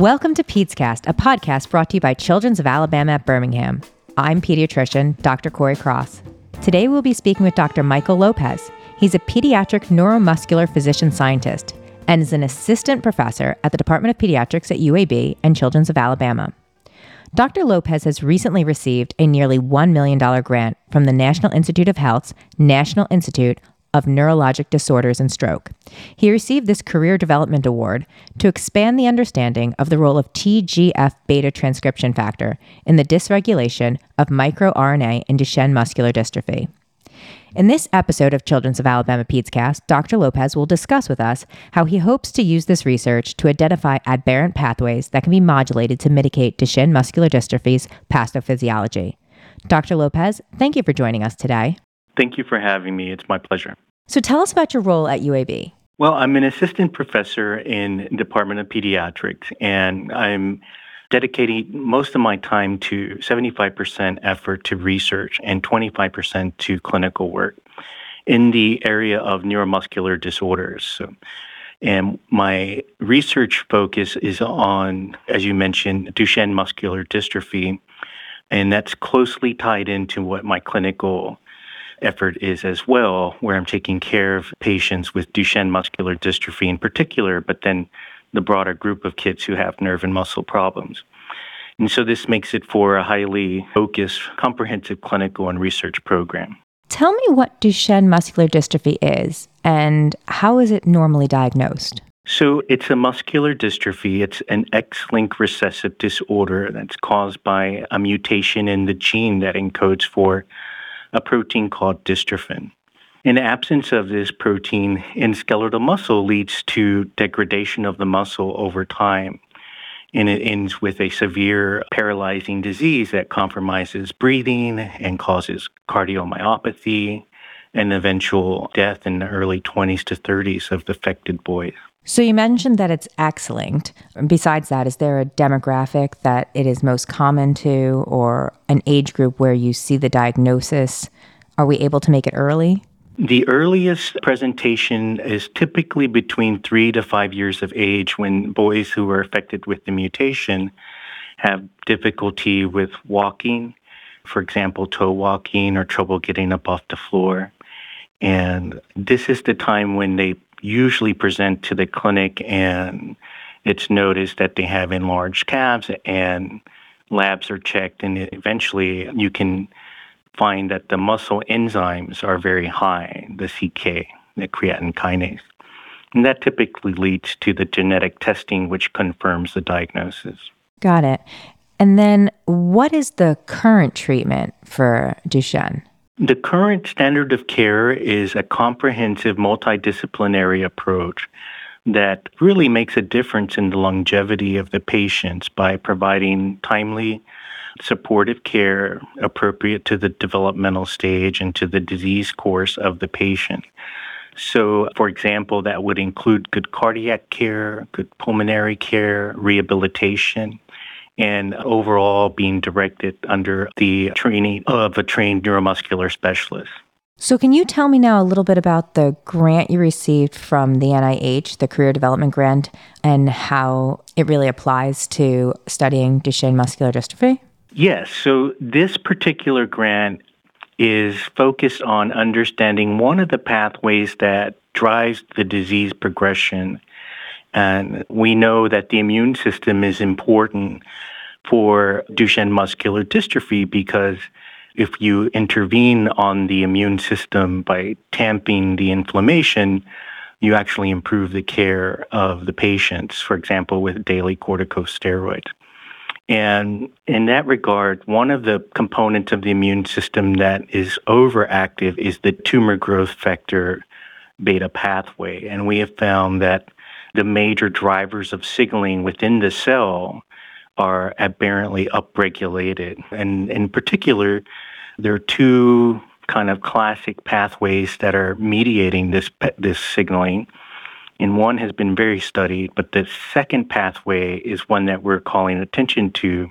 Welcome to PedsCast, a podcast brought to you by Children's of Alabama at Birmingham. I'm pediatrician Dr. Corey Cross. Today we'll be speaking with Dr. Michael Lopez. He's a pediatric neuromuscular physician scientist and is an assistant professor at the Department of Pediatrics at UAB and Children's of Alabama. Dr. Lopez has recently received a nearly $1 million grant from the National Institute of Health's National Institute of Neurologic Disorders and Stroke. He received this Career Development Award to expand the understanding of the role of TGF beta transcription factor in the dysregulation of microRNA in Duchenne muscular dystrophy. In this episode of Children's of Alabama PedsCast, Dr. Lopez will discuss with us how he hopes to use this research to identify aberrant pathways that can be modulated to mitigate Duchenne muscular dystrophy's pathophysiology. Dr. Lopez, thank you for joining us today. Thank you for having me. It's my pleasure. So tell us about your role at UAB. Well, I'm an assistant professor in Department of Pediatrics, and I'm dedicating most of my time to 75% effort to research and 25% to clinical work in the area of neuromuscular disorders. So, and my research focus is on, as you mentioned, Duchenne muscular dystrophy, and that's closely tied into what my clinical effort is as well, where I'm taking care of patients with Duchenne muscular dystrophy in particular, but then the broader group of kids who have nerve and muscle problems. And so this makes it for a highly focused, comprehensive clinical and research program. Tell me what Duchenne muscular dystrophy is and how is it normally diagnosed? So it's a muscular dystrophy. It's an X-linked recessive disorder that's caused by a mutation in the gene that encodes for a protein called dystrophin. In absence of this protein in skeletal muscle leads to degradation of the muscle over time. And it ends with a severe paralyzing disease that compromises breathing and causes cardiomyopathy and eventual death in the early 20s to 30s of the affected boys. So you mentioned that it's X-linked. Besides that, is there a demographic that it is most common to or an age group where you see the diagnosis? Are we able to make it early? The earliest presentation is typically between three to five years of age when boys who are affected with the mutation have difficulty with walking, for example, toe walking or trouble getting up off the floor. And this is the time when they usually present to the clinic and it's noticed that they have enlarged calves and labs are checked and eventually you can find that the muscle enzymes are very high, the CK, the creatine kinase. And that typically leads to the genetic testing, which confirms the diagnosis. Got it. And then what is the current treatment for Duchenne? The current standard of care is a comprehensive multidisciplinary approach that really makes a difference in the longevity of the patients by providing timely supportive care appropriate to the developmental stage and to the disease course of the patient. So, for example, that would include good cardiac care, good pulmonary care, rehabilitation, and overall being directed under the training of a trained neuromuscular specialist. So, can you tell me now a little bit about the grant you received from the NIH, the Career Development Grant, and how it really applies to studying Duchenne muscular dystrophy? Yes. So, this particular grant is focused on understanding one of the pathways that drives the disease progression and we know that the immune system is important for Duchenne muscular dystrophy because if you intervene on the immune system by tamping the inflammation, you actually improve the care of the patients, for example, with daily corticosteroids. And in that regard, one of the components of the immune system that is overactive is the tumor growth factor beta pathway. And we have found that the major drivers of signaling within the cell are aberrantly upregulated. And in particular, there are two kind of classic pathways that are mediating this this signaling. And one has been very studied, but the second pathway is one that we're calling attention to,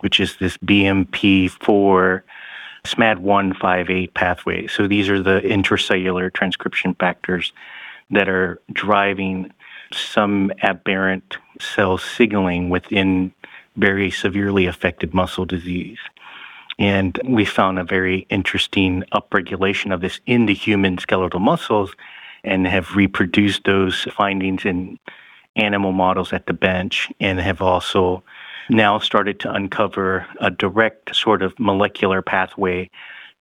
which is this BMP4 SMAD158 pathway. So these are the intracellular transcription factors that are driving some aberrant cell signaling within very severely affected muscle disease. And we found a very interesting upregulation of this in the human skeletal muscles and have reproduced those findings in animal models at the bench and have also now started to uncover a direct sort of molecular pathway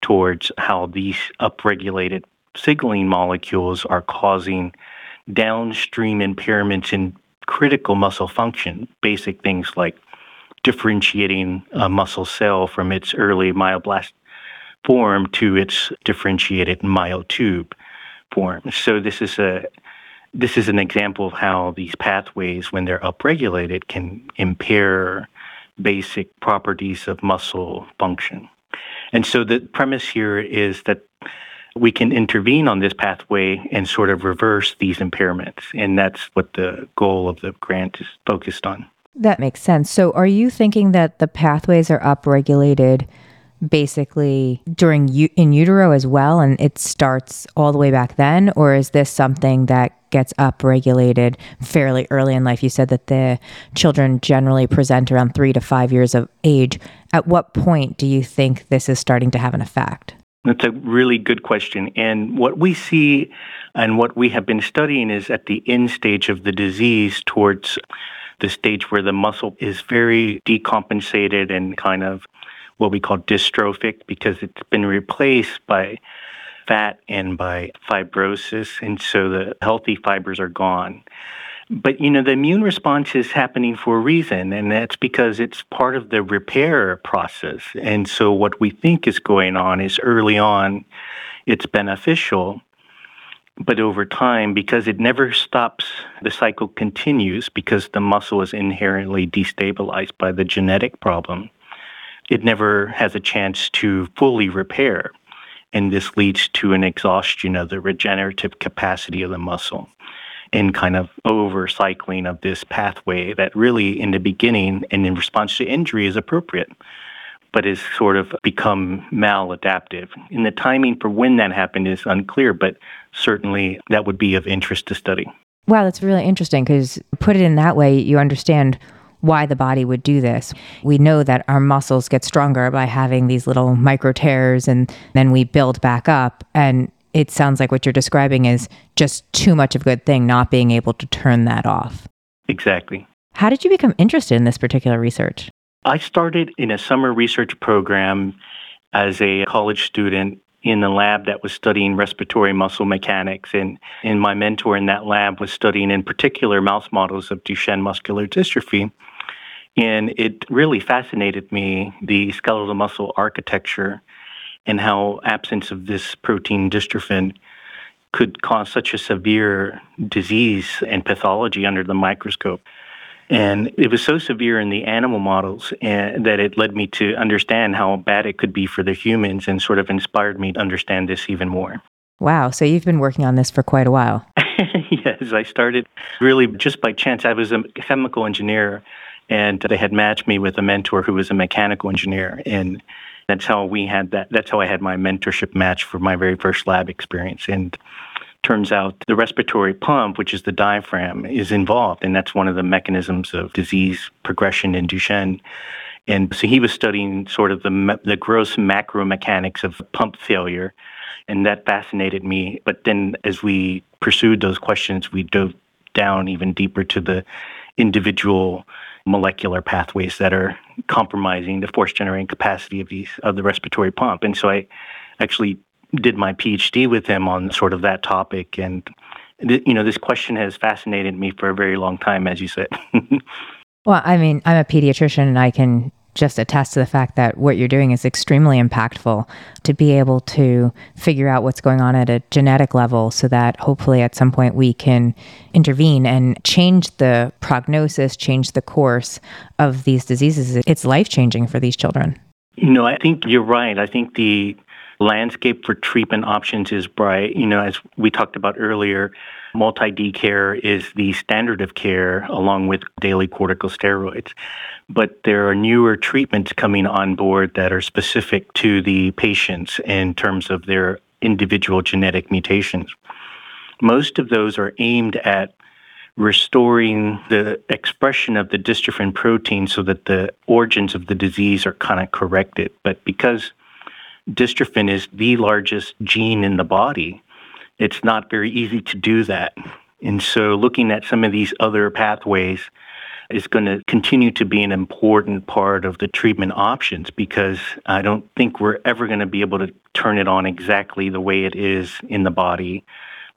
towards how these upregulated signaling molecules are causing downstream impairments in critical muscle function, basic things like differentiating a muscle cell from its early myoblast form to its differentiated myotube form. So this is a this is an example of how these pathways, when they're upregulated, can impair basic properties of muscle function. And so the premise here is that we can intervene on this pathway and sort of reverse these impairments. And that's what the goal of the grant is focused on. That makes sense. So are you thinking that the pathways are upregulated basically during in utero as well and it starts all the way back then or is this something that gets upregulated fairly early in life you said that the children generally present around 3 to 5 years of age at what point do you think this is starting to have an effect that's a really good question and what we see and what we have been studying is at the end stage of the disease towards the stage where the muscle is very decompensated and kind of what we call dystrophic because it's been replaced by fat and by fibrosis. And so the healthy fibers are gone. But you know, the immune response is happening for a reason, and that's because it's part of the repair process. And so, what we think is going on is early on, it's beneficial. But over time, because it never stops, the cycle continues because the muscle is inherently destabilized by the genetic problem it never has a chance to fully repair. And this leads to an exhaustion of the regenerative capacity of the muscle and kind of overcycling of this pathway that really, in the beginning and in response to injury, is appropriate, but has sort of become maladaptive. And the timing for when that happened is unclear, but certainly that would be of interest to study. Wow, that's really interesting because put it in that way, you understand why the body would do this. We know that our muscles get stronger by having these little micro tears and then we build back up. And it sounds like what you're describing is just too much of a good thing, not being able to turn that off. Exactly. How did you become interested in this particular research? I started in a summer research program as a college student in the lab that was studying respiratory muscle mechanics. And, and my mentor in that lab was studying, in particular, mouse models of Duchenne muscular dystrophy. And it really fascinated me the skeletal muscle architecture and how absence of this protein dystrophin could cause such a severe disease and pathology under the microscope. And it was so severe in the animal models and, that it led me to understand how bad it could be for the humans and sort of inspired me to understand this even more. Wow. So you've been working on this for quite a while. yes, I started really just by chance. I was a chemical engineer and they had matched me with a mentor who was a mechanical engineer and that's how we had that that's how i had my mentorship match for my very first lab experience. And turns out the respiratory pump which is the diaphragm is involved and that's one of the mechanisms of disease progression in duchenne. And so he was studying sort of the the gross macro mechanics of pump failure and that fascinated me. But then as we pursued those questions we dove down even deeper to the individual molecular pathways that are compromising the force generating capacity of these of the respiratory pump. And so I actually did my PhD with him on sort of that topic. And th- you know, this question has fascinated me for a very long time, as you said. well, I mean, I'm a pediatrician, and I can just attest to the fact that what you're doing is extremely impactful to be able to figure out what's going on at a genetic level so that hopefully at some point we can intervene and change the prognosis, change the course of these diseases. It's life changing for these children. No, I think you're right. I think the landscape for treatment options is bright. You know, as we talked about earlier, multi D care is the standard of care along with daily corticosteroids. But there are newer treatments coming on board that are specific to the patients in terms of their individual genetic mutations. Most of those are aimed at restoring the expression of the dystrophin protein so that the origins of the disease are kind of corrected. But because dystrophin is the largest gene in the body, it's not very easy to do that. And so, looking at some of these other pathways is going to continue to be an important part of the treatment options because I don't think we're ever going to be able to turn it on exactly the way it is in the body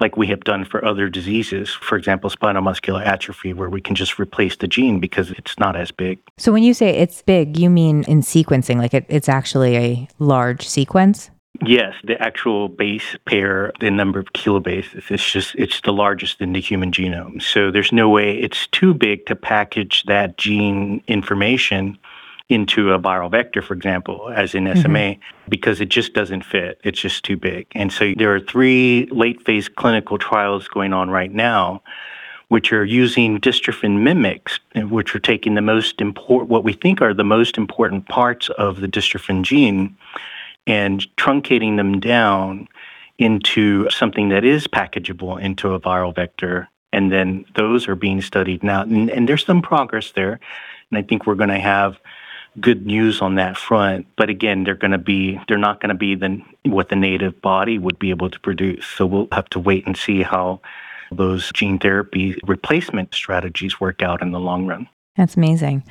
like we have done for other diseases, for example, spinal muscular atrophy, where we can just replace the gene because it's not as big. So when you say it's big, you mean in sequencing, like it, it's actually a large sequence? Yes, the actual base pair, the number of kilobases, it's just it's the largest in the human genome. So there's no way it's too big to package that gene information into a viral vector, for example, as in SMA, mm-hmm. because it just doesn't fit. It's just too big. And so there are three late phase clinical trials going on right now, which are using dystrophin mimics, which are taking the most important, what we think are the most important parts of the dystrophin gene and truncating them down into something that is packageable into a viral vector. And then those are being studied now. And, and there's some progress there. And I think we're going to have good news on that front. But again, they're going to be they're not going to be the what the native body would be able to produce. So we'll have to wait and see how those gene therapy replacement strategies work out in the long run. That's amazing.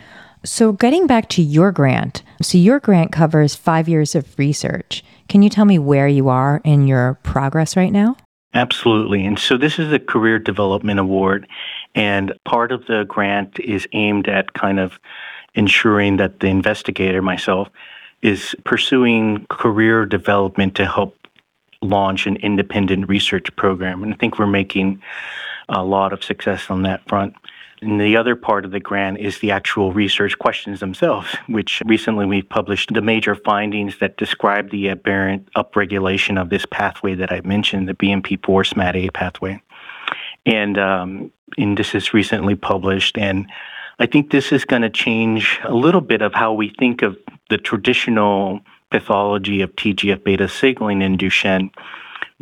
So getting back to your grant, so your grant covers 5 years of research. Can you tell me where you are in your progress right now? Absolutely. And so this is a career development award and part of the grant is aimed at kind of ensuring that the investigator, myself, is pursuing career development to help launch an independent research program. And I think we're making a lot of success on that front. And the other part of the grant is the actual research questions themselves, which recently we published the major findings that describe the aberrant upregulation of this pathway that I mentioned, the BMP4 SMAD8 pathway. And, um, and this is recently published. And I think this is going to change a little bit of how we think of the traditional pathology of TGF beta signaling in Duchenne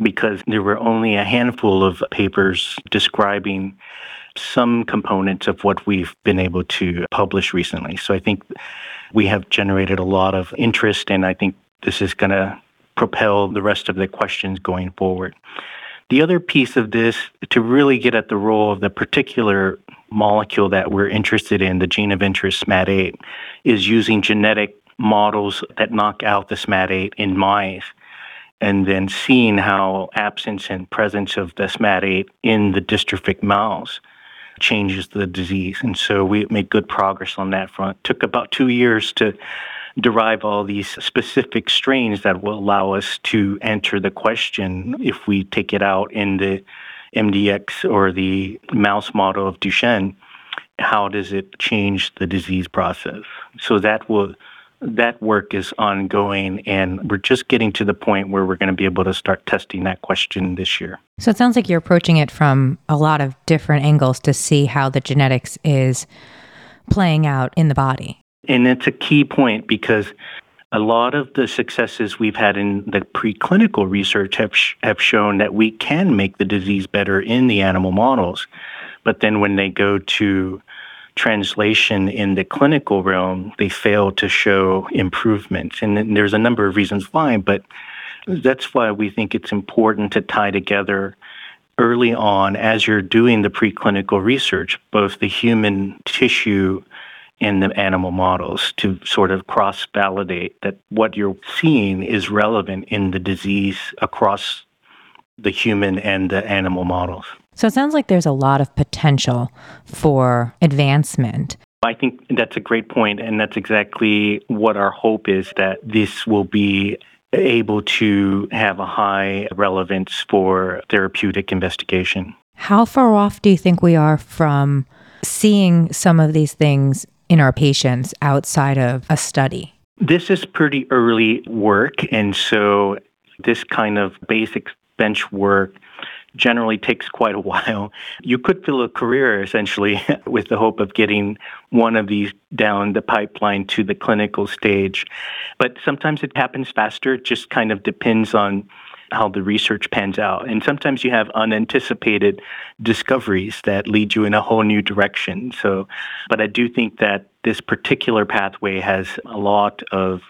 because there were only a handful of papers describing some components of what we've been able to publish recently. So I think we have generated a lot of interest, and I think this is going to propel the rest of the questions going forward. The other piece of this, to really get at the role of the particular molecule that we're interested in, the gene of interest SMAD8, is using genetic models that knock out the SMAD8 in mice and then seeing how absence and presence of the SMAD8 in the dystrophic mouse changes the disease. And so we made good progress on that front. Took about two years to derive all these specific strains that will allow us to answer the question if we take it out in the MDX or the mouse model of Duchenne, how does it change the disease process? So that will that work is ongoing and we're just getting to the point where we're going to be able to start testing that question this year. So it sounds like you're approaching it from a lot of different angles to see how the genetics is playing out in the body. And it's a key point because a lot of the successes we've had in the preclinical research have, sh- have shown that we can make the disease better in the animal models. But then when they go to translation in the clinical realm, they fail to show improvements. And there's a number of reasons why, but that's why we think it's important to tie together early on as you're doing the preclinical research, both the human tissue in the animal models to sort of cross validate that what you're seeing is relevant in the disease across the human and the animal models. So it sounds like there's a lot of potential for advancement. I think that's a great point, and that's exactly what our hope is that this will be able to have a high relevance for therapeutic investigation. How far off do you think we are from seeing some of these things in our patients outside of a study? This is pretty early work. And so this kind of basic bench work generally takes quite a while. You could fill a career essentially with the hope of getting one of these down the pipeline to the clinical stage. But sometimes it happens faster. It just kind of depends on how the research pans out. And sometimes you have unanticipated discoveries that lead you in a whole new direction. So, but I do think that this particular pathway has a lot of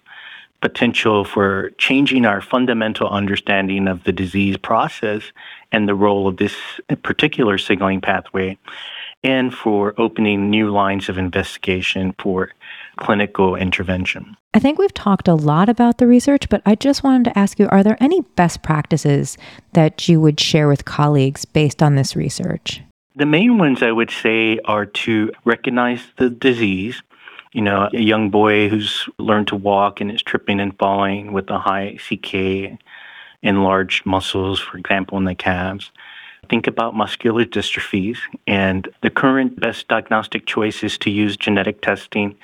potential for changing our fundamental understanding of the disease process and the role of this particular signaling pathway, and for opening new lines of investigation for clinical intervention. I think we've talked a lot about the research, but I just wanted to ask you are there any best practices that you would share with colleagues based on this research? The main ones I would say are to recognize the disease. You know, a young boy who's learned to walk and is tripping and falling with a high CK enlarged muscles, for example, in the calves think about muscular dystrophies. And the current best diagnostic choice is to use genetic testing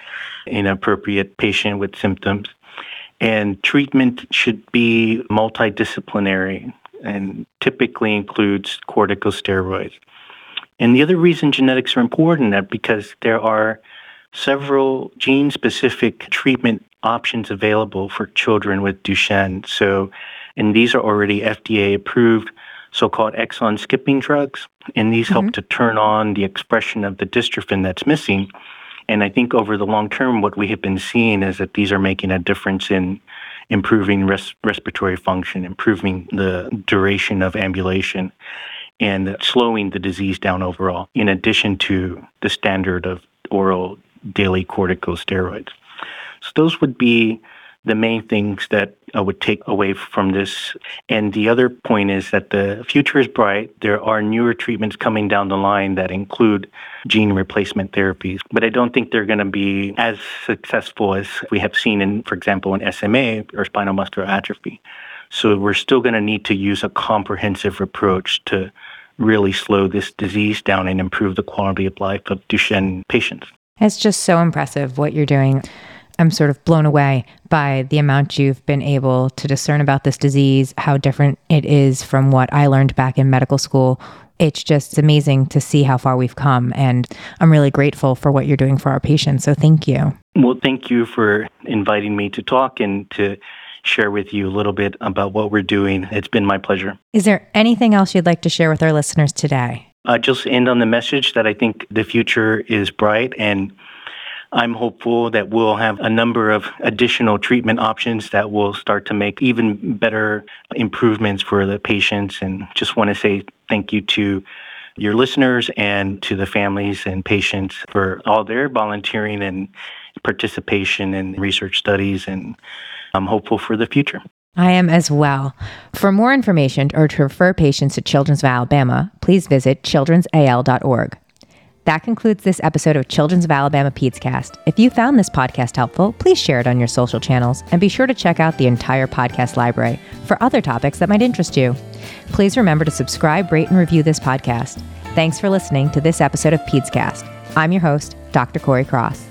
in an appropriate patient with symptoms. And treatment should be multidisciplinary and typically includes corticosteroids. And the other reason genetics are important is because there are several gene specific treatment options available for children with Duchenne. So, and these are already FDA approved so called exon skipping drugs. And these mm-hmm. help to turn on the expression of the dystrophin that's missing. And I think over the long term, what we have been seeing is that these are making a difference in improving res- respiratory function, improving the duration of ambulation, and slowing the disease down overall, in addition to the standard of oral daily corticosteroids. So those would be the main things that I would take away from this. And the other point is that the future is bright. There are newer treatments coming down the line that include gene replacement therapies, but I don't think they're going to be as successful as we have seen in, for example, in SMA or spinal muscular atrophy. So we're still going to need to use a comprehensive approach to really slow this disease down and improve the quality of life of Duchenne patients. It's just so impressive what you're doing. I'm sort of blown away by the amount you've been able to discern about this disease, how different it is from what I learned back in medical school. It's just amazing to see how far we've come. And I'm really grateful for what you're doing for our patients. So thank you. Well, thank you for inviting me to talk and to share with you a little bit about what we're doing. It's been my pleasure. Is there anything else you'd like to share with our listeners today? Uh, just end on the message that I think the future is bright and I'm hopeful that we'll have a number of additional treatment options that will start to make even better improvements for the patients. And just want to say thank you to your listeners and to the families and patients for all their volunteering and participation in research studies. And I'm hopeful for the future. I am as well. For more information or to refer patients to Children's of Alabama, please visit childrensal.org. That concludes this episode of Children's of Alabama PedsCast. If you found this podcast helpful, please share it on your social channels and be sure to check out the entire podcast library for other topics that might interest you. Please remember to subscribe, rate, and review this podcast. Thanks for listening to this episode of PedsCast. I'm your host, Dr. Corey Cross.